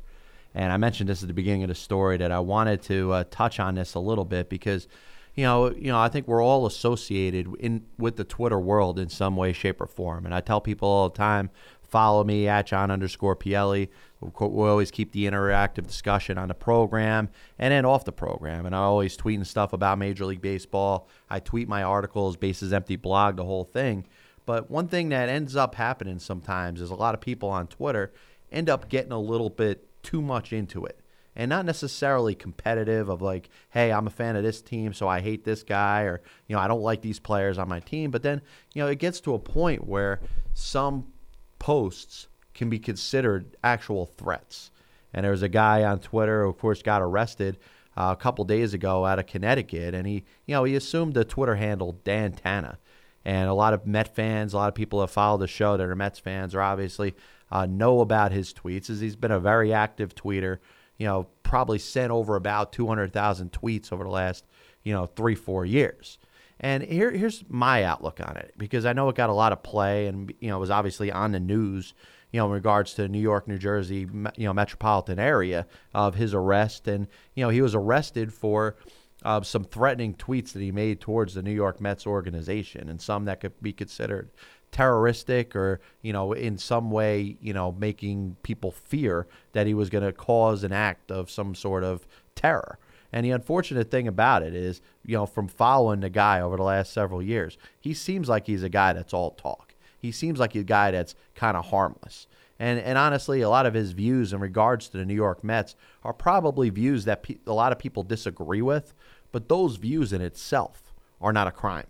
And I mentioned this at the beginning of the story that I wanted to uh, touch on this a little bit because, you know, you know, I think we're all associated in with the Twitter world in some way, shape, or form. And I tell people all the time, follow me at John underscore Pielli. We always keep the interactive discussion on the program and then off the program. And I always tweeting stuff about Major League Baseball. I tweet my articles, Bases Empty blog, the whole thing. But one thing that ends up happening sometimes is a lot of people on Twitter end up getting a little bit too much into it. And not necessarily competitive of like, hey, I'm a fan of this team, so I hate this guy, or, you know, I don't like these players on my team. But then, you know, it gets to a point where some posts can be considered actual threats. And there was a guy on Twitter who, of course, got arrested uh, a couple days ago out of Connecticut, and he, you know, he assumed the Twitter handle Dan Tana. And a lot of Met fans, a lot of people that follow the show that are Mets fans, are obviously uh, know about his tweets. As he's been a very active tweeter, you know, probably sent over about 200,000 tweets over the last, you know, three four years. And here, here's my outlook on it because I know it got a lot of play and you know it was obviously on the news you know, in regards to New York, New Jersey, you know, metropolitan area of his arrest. And, you know, he was arrested for uh, some threatening tweets that he made towards the New York Mets organization and some that could be considered terroristic or, you know, in some way, you know, making people fear that he was going to cause an act of some sort of terror. And the unfortunate thing about it is, you know, from following the guy over the last several years, he seems like he's a guy that's all talk he seems like a guy that's kind of harmless. And, and honestly, a lot of his views in regards to the New York Mets are probably views that pe- a lot of people disagree with, but those views in itself are not a crime.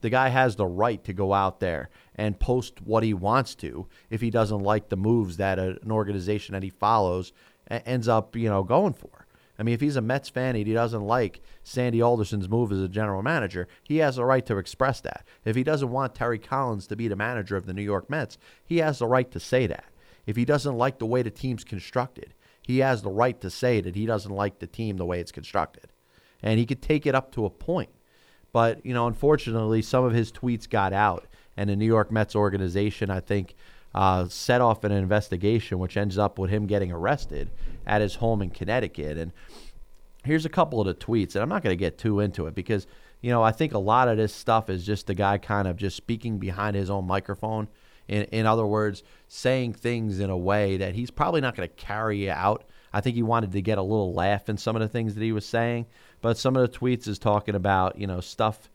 The guy has the right to go out there and post what he wants to if he doesn't like the moves that a, an organization that he follows a- ends up, you know, going for. I mean, if he's a Mets fan and he doesn't like Sandy Alderson's move as a general manager, he has the right to express that. If he doesn't want Terry Collins to be the manager of the New York Mets, he has the right to say that. If he doesn't like the way the team's constructed, he has the right to say that he doesn't like the team the way it's constructed. And he could take it up to a point. But, you know, unfortunately, some of his tweets got out, and the New York Mets organization, I think, uh, set off an investigation, which ends up with him getting arrested at his home in Connecticut. And here's a couple of the tweets, and I'm not going to get too into it because, you know, I think a lot of this stuff is just the guy kind of just speaking behind his own microphone. In, in other words, saying things in a way that he's probably not going to carry out. I think he wanted to get a little laugh in some of the things that he was saying, but some of the tweets is talking about, you know, stuff,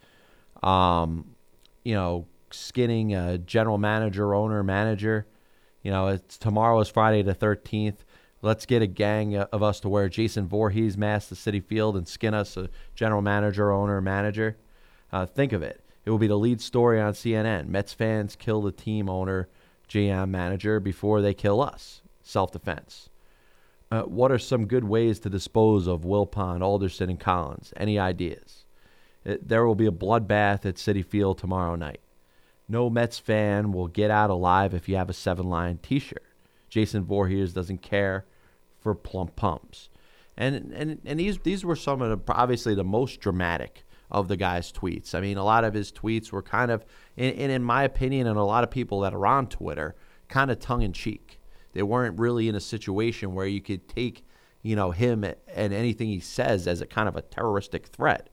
um, you know, skinning a general manager, owner, manager. You know, it's tomorrow is Friday the 13th. Let's get a gang of us to wear Jason Voorhees mask to Citi Field and skin us a general manager, owner, manager. Uh, think of it. It will be the lead story on CNN. Mets fans kill the team owner, GM manager before they kill us. Self defense. Uh, what are some good ways to dispose of Wilpon, Alderson, and Collins? Any ideas? It, there will be a bloodbath at Citi Field tomorrow night. No Mets fan will get out alive if you have a seven line t shirt. Jason Voorhees doesn't care for plump pumps. And, and, and these, these were some of the, obviously the most dramatic of the guy's tweets. I mean, a lot of his tweets were kind of, and in, in my opinion, and a lot of people that are on Twitter, kind of tongue in cheek. They weren't really in a situation where you could take, you know, him and anything he says as a kind of a terroristic threat.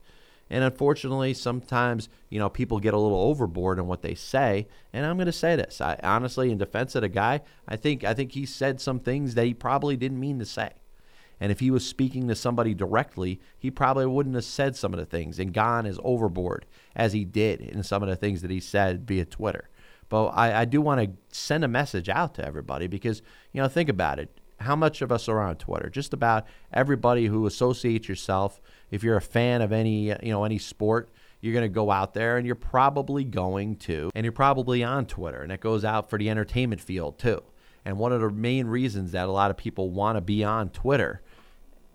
And unfortunately, sometimes, you know, people get a little overboard in what they say. And I'm going to say this. I honestly, in defense of the guy, I think I think he said some things that he probably didn't mean to say. And if he was speaking to somebody directly, he probably wouldn't have said some of the things and gone as overboard as he did in some of the things that he said via Twitter. But I, I do want to send a message out to everybody because, you know, think about it how much of us are on Twitter? Just about everybody who associates yourself. If you're a fan of any, you know, any sport, you're going to go out there and you're probably going to, and you're probably on Twitter, and it goes out for the entertainment field too. And one of the main reasons that a lot of people want to be on Twitter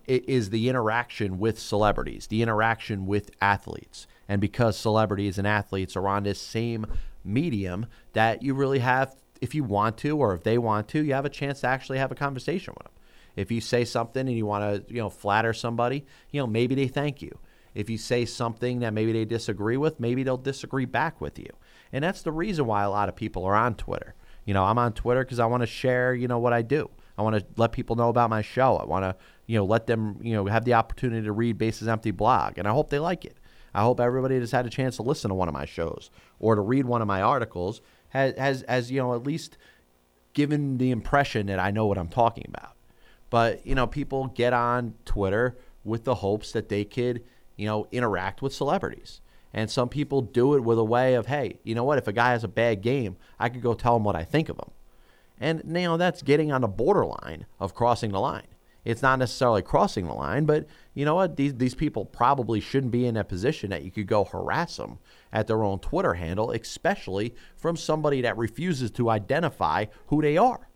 is the interaction with celebrities, the interaction with athletes. And because celebrities and athletes are on this same medium, that you really have if you want to or if they want to, you have a chance to actually have a conversation with them. If you say something and you want to, you know, flatter somebody, you know, maybe they thank you. If you say something that maybe they disagree with, maybe they'll disagree back with you. And that's the reason why a lot of people are on Twitter. You know, I'm on Twitter because I want to share, you know, what I do. I want to let people know about my show. I want to, you know, let them, you know, have the opportunity to read Bases Empty blog, and I hope they like it. I hope everybody that's had a chance to listen to one of my shows or to read one of my articles has, has, has you know, at least given the impression that I know what I'm talking about. But, you know, people get on Twitter with the hopes that they could, you know, interact with celebrities. And some people do it with a way of, hey, you know what? If a guy has a bad game, I could go tell him what I think of him. And, you that's getting on the borderline of crossing the line. It's not necessarily crossing the line, but you know what? These, these people probably shouldn't be in a position that you could go harass them at their own Twitter handle, especially from somebody that refuses to identify who they are.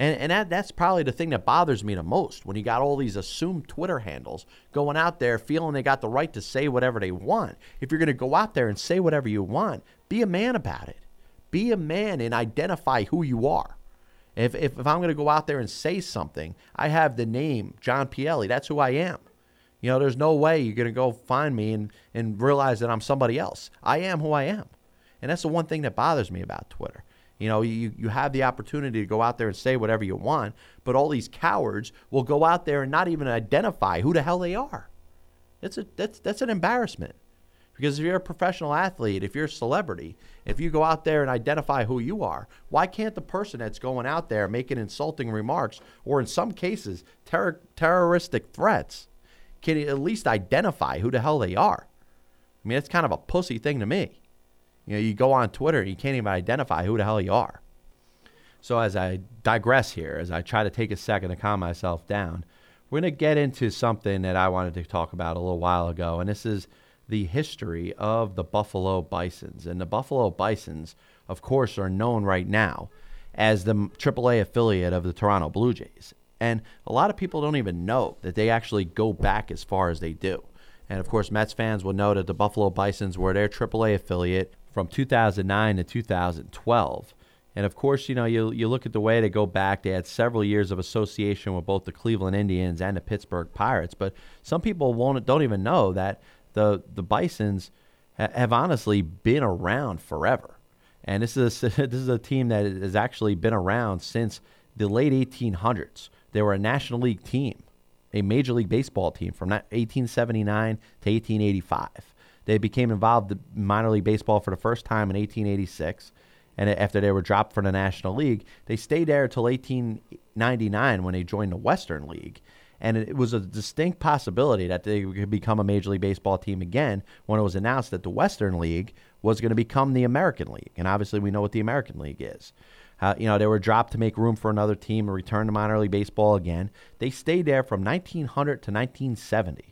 And, and that, that's probably the thing that bothers me the most when you got all these assumed Twitter handles going out there feeling they got the right to say whatever they want. If you're going to go out there and say whatever you want, be a man about it. Be a man and identify who you are. If, if, if I'm going to go out there and say something, I have the name John Pielli. That's who I am. You know, there's no way you're going to go find me and, and realize that I'm somebody else. I am who I am. And that's the one thing that bothers me about Twitter. You know, you, you have the opportunity to go out there and say whatever you want, but all these cowards will go out there and not even identify who the hell they are. It's a, that's, that's an embarrassment. Because if you're a professional athlete, if you're a celebrity, if you go out there and identify who you are, why can't the person that's going out there making insulting remarks or in some cases ter- terroristic threats can at least identify who the hell they are? I mean, it's kind of a pussy thing to me. You know, you go on Twitter you can't even identify who the hell you are. So as I digress here, as I try to take a second to calm myself down, we're going to get into something that I wanted to talk about a little while ago, and this is the history of the Buffalo Bisons. And the Buffalo Bisons, of course, are known right now as the AAA affiliate of the Toronto Blue Jays. And a lot of people don't even know that they actually go back as far as they do. And of course, Mets fans will know that the Buffalo Bisons were their AAA affiliate from 2009 to 2012. And of course, you know, you, you look at the way they go back, they had several years of association with both the Cleveland Indians and the Pittsburgh Pirates. But some people won't, don't even know that the the Bisons ha- have honestly been around forever, and this is a, this is a team that has actually been around since the late 1800s. They were a National League team, a Major League Baseball team from 1879 to 1885. They became involved in minor league baseball for the first time in 1886. And after they were dropped from the National League, they stayed there until 1899 when they joined the Western League and it was a distinct possibility that they could become a Major League Baseball team again when it was announced that the Western League was going to become the American League. And obviously, we know what the American League is. Uh, you know, they were dropped to make room for another team and return to minor league baseball again. They stayed there from 1900 to 1970.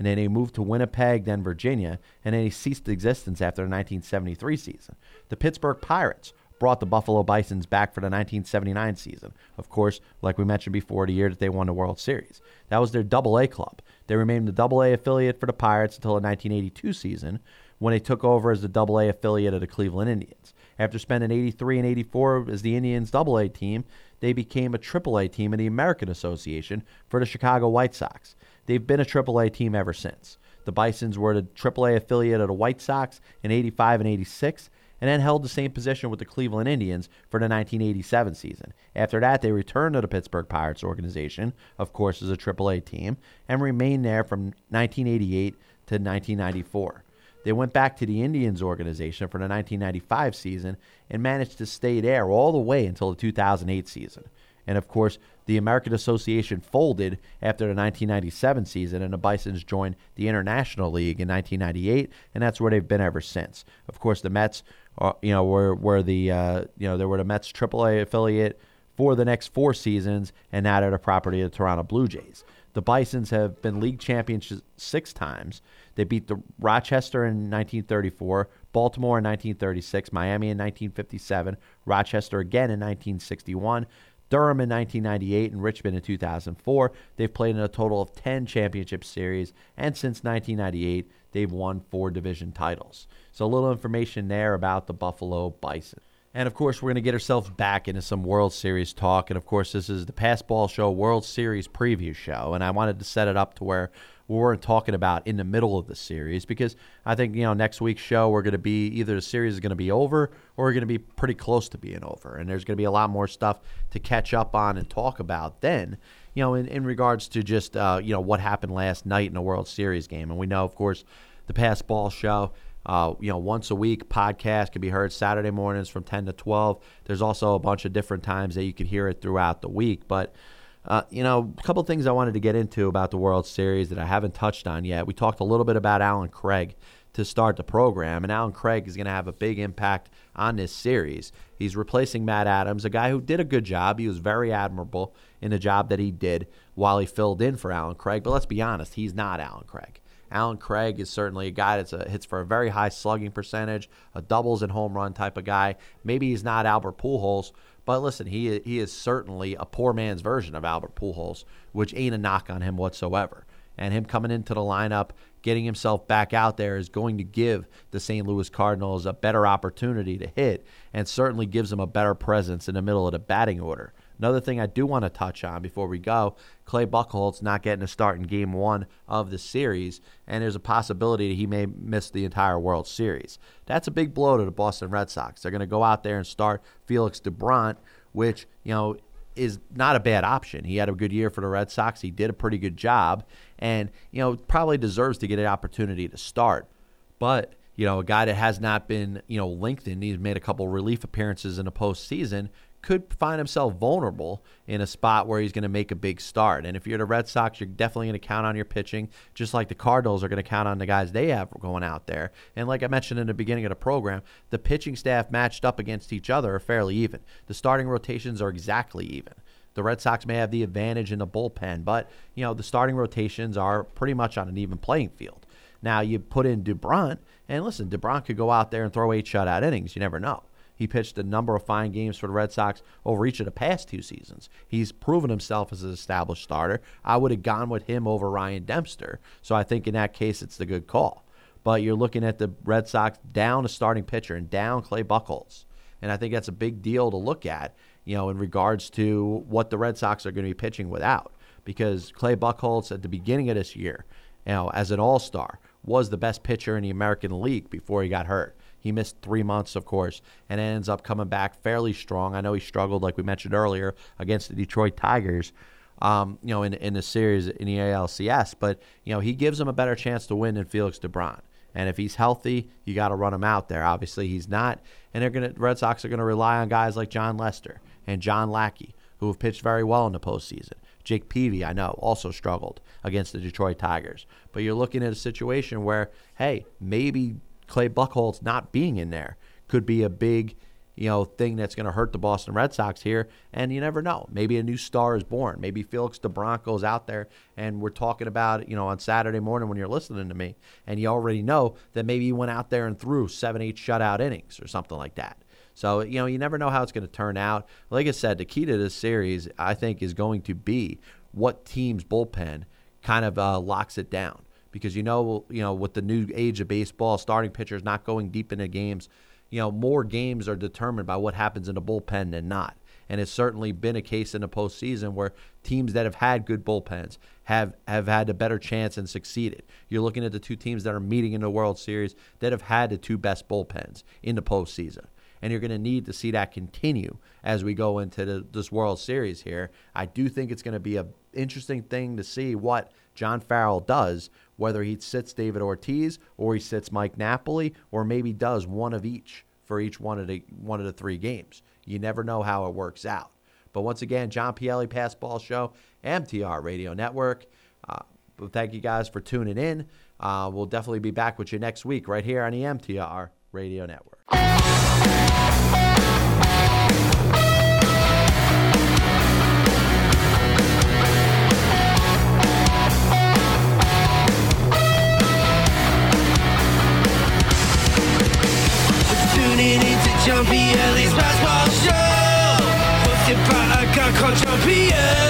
And then he moved to Winnipeg, then Virginia, and then he ceased existence after the 1973 season. The Pittsburgh Pirates brought the Buffalo Bisons back for the 1979 season. Of course, like we mentioned before, the year that they won the World Series. That was their Double A club. They remained the Double A affiliate for the Pirates until the 1982 season, when they took over as the Double A affiliate of the Cleveland Indians. After spending 83 and 84 as the Indians Double A team, they became a Triple A team in the American Association for the Chicago White Sox. They've been a Triple A team ever since. The Bisons were A affiliate of the White Sox in 85 and 86 and then held the same position with the Cleveland Indians for the 1987 season. After that, they returned to the Pittsburgh Pirates organization, of course, as a AAA team, and remained there from 1988 to 1994. They went back to the Indians organization for the 1995 season and managed to stay there all the way until the 2008 season. And of course, the American Association folded after the 1997 season, and the Bisons joined the International League in 1998, and that's where they've been ever since. Of course, the Mets uh, you know, were were the uh, you know they were the Mets AAA affiliate for the next four seasons, and now they're the property of the Toronto Blue Jays. The Bisons have been league champions six times. They beat the Rochester in 1934, Baltimore in 1936, Miami in 1957, Rochester again in 1961, Durham in 1998, and Richmond in 2004. They've played in a total of 10 championship series, and since 1998, they've won four division titles. So a little information there about the Buffalo Bison. And of course, we're going to get ourselves back into some World Series talk. And of course, this is the Passball Show World Series preview show. And I wanted to set it up to where we weren't talking about in the middle of the series because I think you know next week's show we're going to be either the series is going to be over or we're going to be pretty close to being over, and there's going to be a lot more stuff to catch up on and talk about then. You know, in, in regards to just uh, you know what happened last night in the World Series game, and we know, of course, the Passball show. Uh, you know, once a week podcast can be heard Saturday mornings from 10 to 12. There's also a bunch of different times that you can hear it throughout the week. But uh, you know, a couple things I wanted to get into about the World Series that I haven't touched on yet. We talked a little bit about Allen Craig to start the program, and Allen Craig is going to have a big impact on this series. He's replacing Matt Adams, a guy who did a good job. He was very admirable in the job that he did while he filled in for Allen Craig. But let's be honest, he's not Allen Craig. Allen Craig is certainly a guy that hits for a very high slugging percentage, a doubles and home run type of guy. Maybe he's not Albert Pujols, but listen, he he is certainly a poor man's version of Albert Pujols, which ain't a knock on him whatsoever. And him coming into the lineup, getting himself back out there is going to give the St. Louis Cardinals a better opportunity to hit and certainly gives them a better presence in the middle of the batting order. Another thing I do want to touch on before we go Clay Buchholz not getting a start in game one of the series, and there's a possibility that he may miss the entire World Series. That's a big blow to the Boston Red Sox. They're going to go out there and start Felix Doubront, which, you know, is not a bad option. He had a good year for the Red Sox. He did a pretty good job, and, you know, probably deserves to get an opportunity to start. But you know, a guy that has not been, you know, lengthened. He's made a couple relief appearances in the postseason could find himself vulnerable in a spot where he's going to make a big start. And if you're the Red Sox, you're definitely going to count on your pitching, just like the Cardinals are going to count on the guys they have going out there. And like I mentioned in the beginning of the program, the pitching staff matched up against each other are fairly even. The starting rotations are exactly even. The Red Sox may have the advantage in the bullpen, but you know the starting rotations are pretty much on an even playing field. Now you put in Doubront, and listen, Doubront could go out there and throw eight shutout innings. You never know. He pitched a number of fine games for the Red Sox over each of the past two seasons. He's proven himself as an established starter. I would have gone with him over Ryan Dempster. So I think in that case, it's the good call. But you're looking at the Red Sox down a starting pitcher and down Clay Buchholz. And I think that's a big deal to look at, you know, in regards to what the Red Sox are going to be pitching without. Because Clay Buchholz at the beginning of this year, you know, as an all star, was the best pitcher in the American League before he got hurt. He missed three months, of course, and ends up coming back fairly strong. I know he struggled, like we mentioned earlier, against the Detroit Tigers. Um, you know, in in the series in the ALCS, but you know he gives him a better chance to win than Felix Doubront. And if he's healthy, you got to run him out there. Obviously, he's not, and they're gonna Red Sox are gonna rely on guys like Jon Lester and John Lackey, who have pitched very well in the postseason. Jake Peavy, I know, also struggled against the Detroit Tigers. But you're looking at a situation where, hey, maybe Clay Buchholz not being in there could be a big, you know, thing that's going to hurt the Boston Red Sox here. And you never know. Maybe a new star is born. Maybe Felix Doubront goes out there, and we're talking about, you know, on Saturday morning when you're listening to me, and you already know that maybe he went out there and threw seven, eight shutout innings or something like that. So, you know, you never know how it's going to turn out. Like I said, the key to this series, I think, is going to be what team's bullpen kind of uh, locks it down because you know, you know, with the new age of baseball, starting pitchers not going deep into games, you know, more games are determined by what happens in the bullpen than not. And it's certainly been a case in the postseason where teams that have had good bullpens have, have had a better chance and succeeded. You're looking at the two teams that are meeting in the World Series that have had the two best bullpens in the postseason and you're going to need to see that continue as we go into the, this World Series here. I do think it's going to be an interesting thing to see what John Farrell does whether he sits David Ortiz or he sits Mike Napoli or maybe does one of each for each one of the one of the three games. You never know how it works out. But once again, John Pielli Passball Show, MTR Radio Network. Uh, thank you guys for tuning in. Uh, we'll definitely be back with you next week right here on the MTR Radio Network. champion, l'espace show, hosted by a guy called champion.